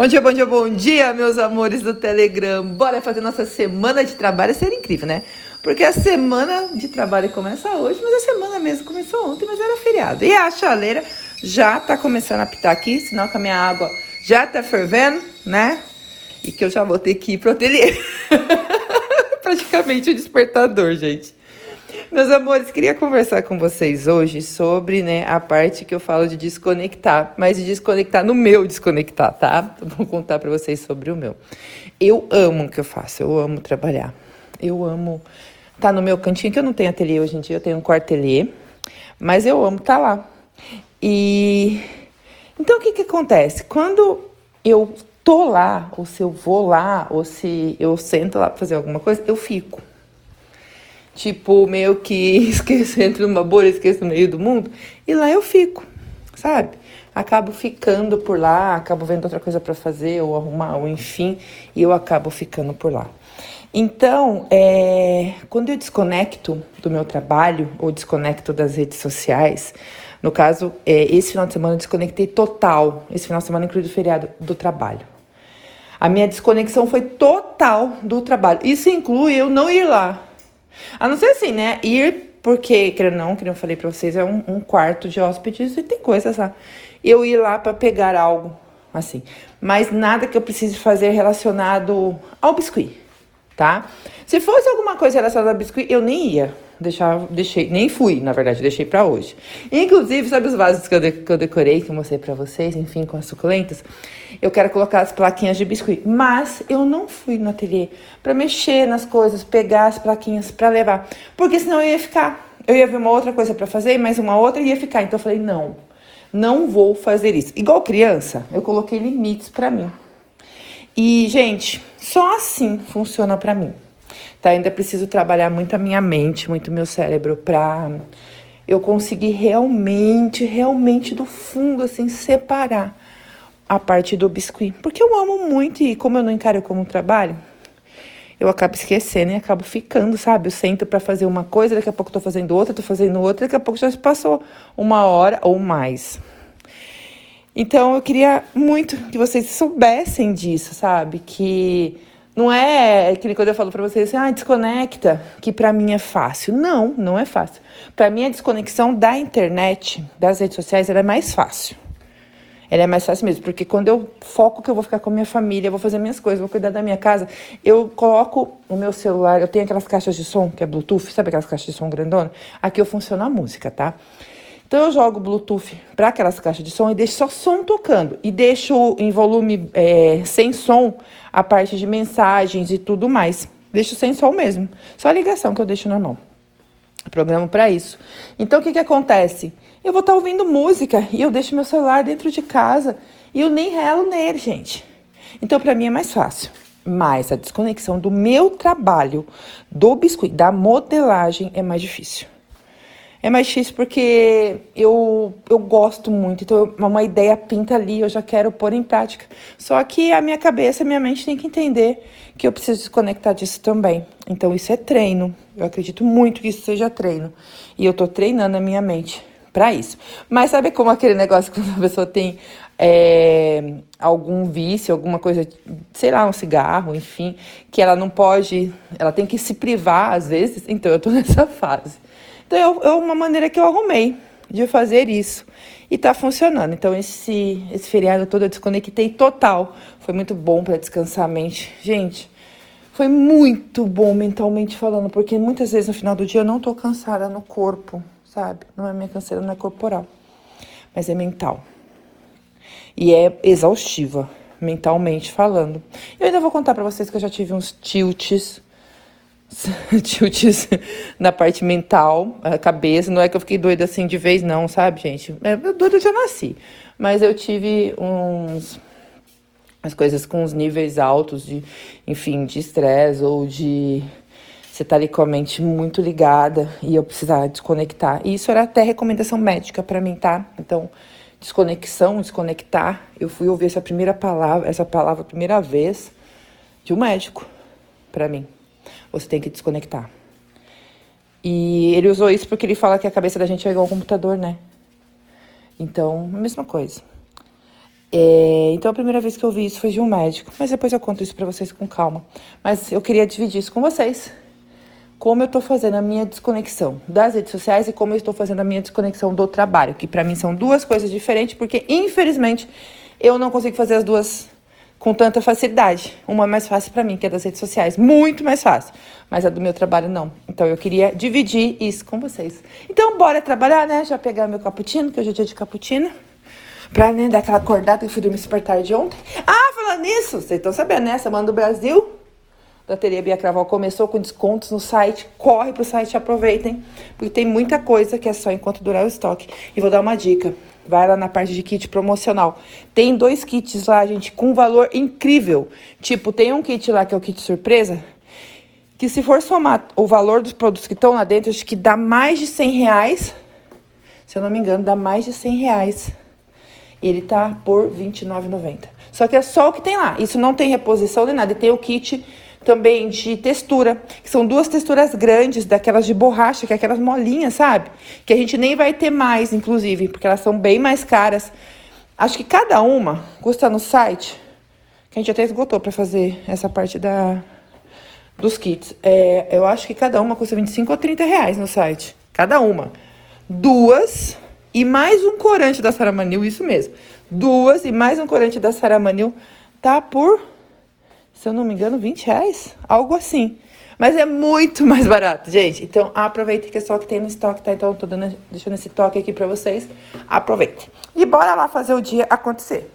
Bom dia, bom dia, bom dia, meus amores do Telegram. Bora fazer nossa semana de trabalho. Seria incrível, né? Porque a semana de trabalho começa hoje, mas a semana mesmo começou ontem, mas era feriado. E a chaleira já tá começando a pitar aqui, sinal que a minha água já tá fervendo, né? E que eu já vou ter que ir pro ateliê. Praticamente o despertador, gente. Meus amores, queria conversar com vocês hoje sobre né, a parte que eu falo de desconectar, mas de desconectar no meu desconectar, tá? Vou contar para vocês sobre o meu. Eu amo o que eu faço, eu amo trabalhar. Eu amo estar tá no meu cantinho, que eu não tenho ateliê hoje em dia, eu tenho um quarto ateliê, mas eu amo estar tá lá. E então o que que acontece? Quando eu tô lá, ou se eu vou lá, ou se eu sento lá para fazer alguma coisa, eu fico tipo, meio que esqueço, entro numa bolha, esqueço no meio do mundo, e lá eu fico, sabe? Acabo ficando por lá, acabo vendo outra coisa para fazer, ou arrumar, ou enfim, e eu acabo ficando por lá. Então, é, quando eu desconecto do meu trabalho, ou desconecto das redes sociais, no caso, é, esse final de semana eu desconectei total, esse final de semana incluído o feriado, do trabalho. A minha desconexão foi total do trabalho. Isso inclui eu não ir lá, a não ser assim, né? Ir, porque, querendo não, que eu falei pra vocês, é um, um quarto de hóspedes e tem coisas lá. Eu ir lá para pegar algo, assim. Mas nada que eu precise fazer relacionado ao biscuit, tá? Se fosse alguma coisa relacionada ao biscuit, eu nem ia deixar, deixei, nem fui, na verdade, deixei para hoje. Inclusive, sabe os vasos que eu, de, que eu decorei, que eu mostrei para vocês, enfim, com as suculentas? Eu quero colocar as plaquinhas de biscuit, mas eu não fui no ateliê para mexer nas coisas, pegar as plaquinhas para levar, porque senão eu ia ficar. Eu ia ver uma outra coisa para fazer, mais uma outra e ia ficar. Então eu falei, não, não vou fazer isso. Igual criança, eu coloquei limites para mim. E, gente, só assim funciona para mim. Tá? Ainda preciso trabalhar muito a minha mente, muito meu cérebro para eu conseguir realmente, realmente do fundo assim separar a parte do biscuit, porque eu amo muito e como eu não encaro como trabalho, eu acabo esquecendo e acabo ficando, sabe? Eu sento para fazer uma coisa, daqui a pouco tô fazendo outra, tô fazendo outra, daqui a pouco já se passou uma hora ou mais. Então eu queria muito que vocês soubessem disso, sabe? Que não é aquele quando eu falo para vocês assim, ah, desconecta, que para mim é fácil. Não, não é fácil. Para mim a desconexão da internet, das redes sociais, ela é mais fácil. Ela é mais fácil mesmo, porque quando eu foco que eu vou ficar com a minha família, vou fazer minhas coisas, vou cuidar da minha casa, eu coloco o meu celular, eu tenho aquelas caixas de som, que é Bluetooth, sabe aquelas caixas de som grandona? Aqui eu funciona a música, tá? Então eu jogo Bluetooth para aquelas caixas de som e deixo só som tocando. E deixo em volume é, sem som a parte de mensagens e tudo mais. Deixo sem som mesmo. Só a ligação que eu deixo normal. Programa para isso. Então o que, que acontece? Eu vou estar tá ouvindo música e eu deixo meu celular dentro de casa e eu nem relo nele, gente. Então para mim é mais fácil. Mas a desconexão do meu trabalho, do biscoito, da modelagem é mais difícil. É mais difícil porque eu, eu gosto muito, então uma ideia pinta ali, eu já quero pôr em prática. Só que a minha cabeça, a minha mente tem que entender que eu preciso desconectar disso também. Então isso é treino. Eu acredito muito que isso seja treino. E eu tô treinando a minha mente para isso. Mas sabe como aquele negócio que a pessoa tem é, algum vício, alguma coisa, sei lá, um cigarro, enfim, que ela não pode, ela tem que se privar às vezes. Então eu tô nessa fase. Então, é uma maneira que eu arrumei de fazer isso. E tá funcionando. Então, esse, esse feriado todo eu desconectei total. Foi muito bom para descansar a mente. Gente, foi muito bom mentalmente falando, porque muitas vezes no final do dia eu não tô cansada no corpo, sabe? Não é minha canseira, não é corporal, mas é mental. E é exaustiva, mentalmente falando. Eu ainda vou contar para vocês que eu já tive uns tilts tilts na parte mental, a cabeça. Não é que eu fiquei doida assim de vez, não, sabe, gente? É, doida eu já nasci. Mas eu tive uns. As coisas com os níveis altos de, enfim, de estresse ou de você tá ali com a mente muito ligada e eu precisar desconectar. E isso era até recomendação médica para mim, tá? Então, desconexão, desconectar. Eu fui ouvir essa primeira palavra, essa palavra primeira vez de um médico para mim você tem que desconectar. E ele usou isso porque ele fala que a cabeça da gente é igual ao computador, né? Então, a mesma coisa. É, então a primeira vez que eu vi isso foi de um médico, mas depois eu conto isso para vocês com calma. Mas eu queria dividir isso com vocês. Como eu estou fazendo a minha desconexão das redes sociais e como eu estou fazendo a minha desconexão do trabalho, que para mim são duas coisas diferentes, porque infelizmente eu não consigo fazer as duas com tanta facilidade. Uma é mais fácil para mim, que é das redes sociais, muito mais fácil, mas a do meu trabalho não. Então eu queria dividir isso com vocês. Então bora trabalhar, né? Já pegar meu cappuccino, que hoje é dia de cappuccino. Pra né, dar aquela acordada que fui dormir super tarde ontem. Ah, falando nisso, vocês estão sabendo, né? Semana do Brasil, da Bia Craval começou com descontos no site. Corre pro site, aproveitem, porque tem muita coisa que é só enquanto durar o estoque. E vou dar uma dica. Vai lá na parte de kit promocional. Tem dois kits lá, gente, com valor incrível. Tipo, tem um kit lá que é o kit surpresa, que se for somar o valor dos produtos que estão lá dentro, acho que dá mais de 100 reais. Se eu não me engano, dá mais de 100 reais ele tá por R$29,90. Só que é só o que tem lá. Isso não tem reposição nem nada. E tem o kit também de textura, que são duas texturas grandes, daquelas de borracha, que é aquelas molinhas, sabe? Que a gente nem vai ter mais, inclusive, porque elas são bem mais caras. Acho que cada uma custa no site, que a gente até esgotou para fazer essa parte da, dos kits. É, eu acho que cada uma custa 25 ou 30 reais no site. Cada uma. Duas e mais um corante da Saramanil, isso mesmo. Duas e mais um corante da Saramanil tá por, se eu não me engano, 20 reais. Algo assim. Mas é muito mais barato, gente. Então, aproveite que é só que tem no estoque, tá? Então, tô dando, deixando esse toque aqui pra vocês. Aproveite. E bora lá fazer o dia acontecer.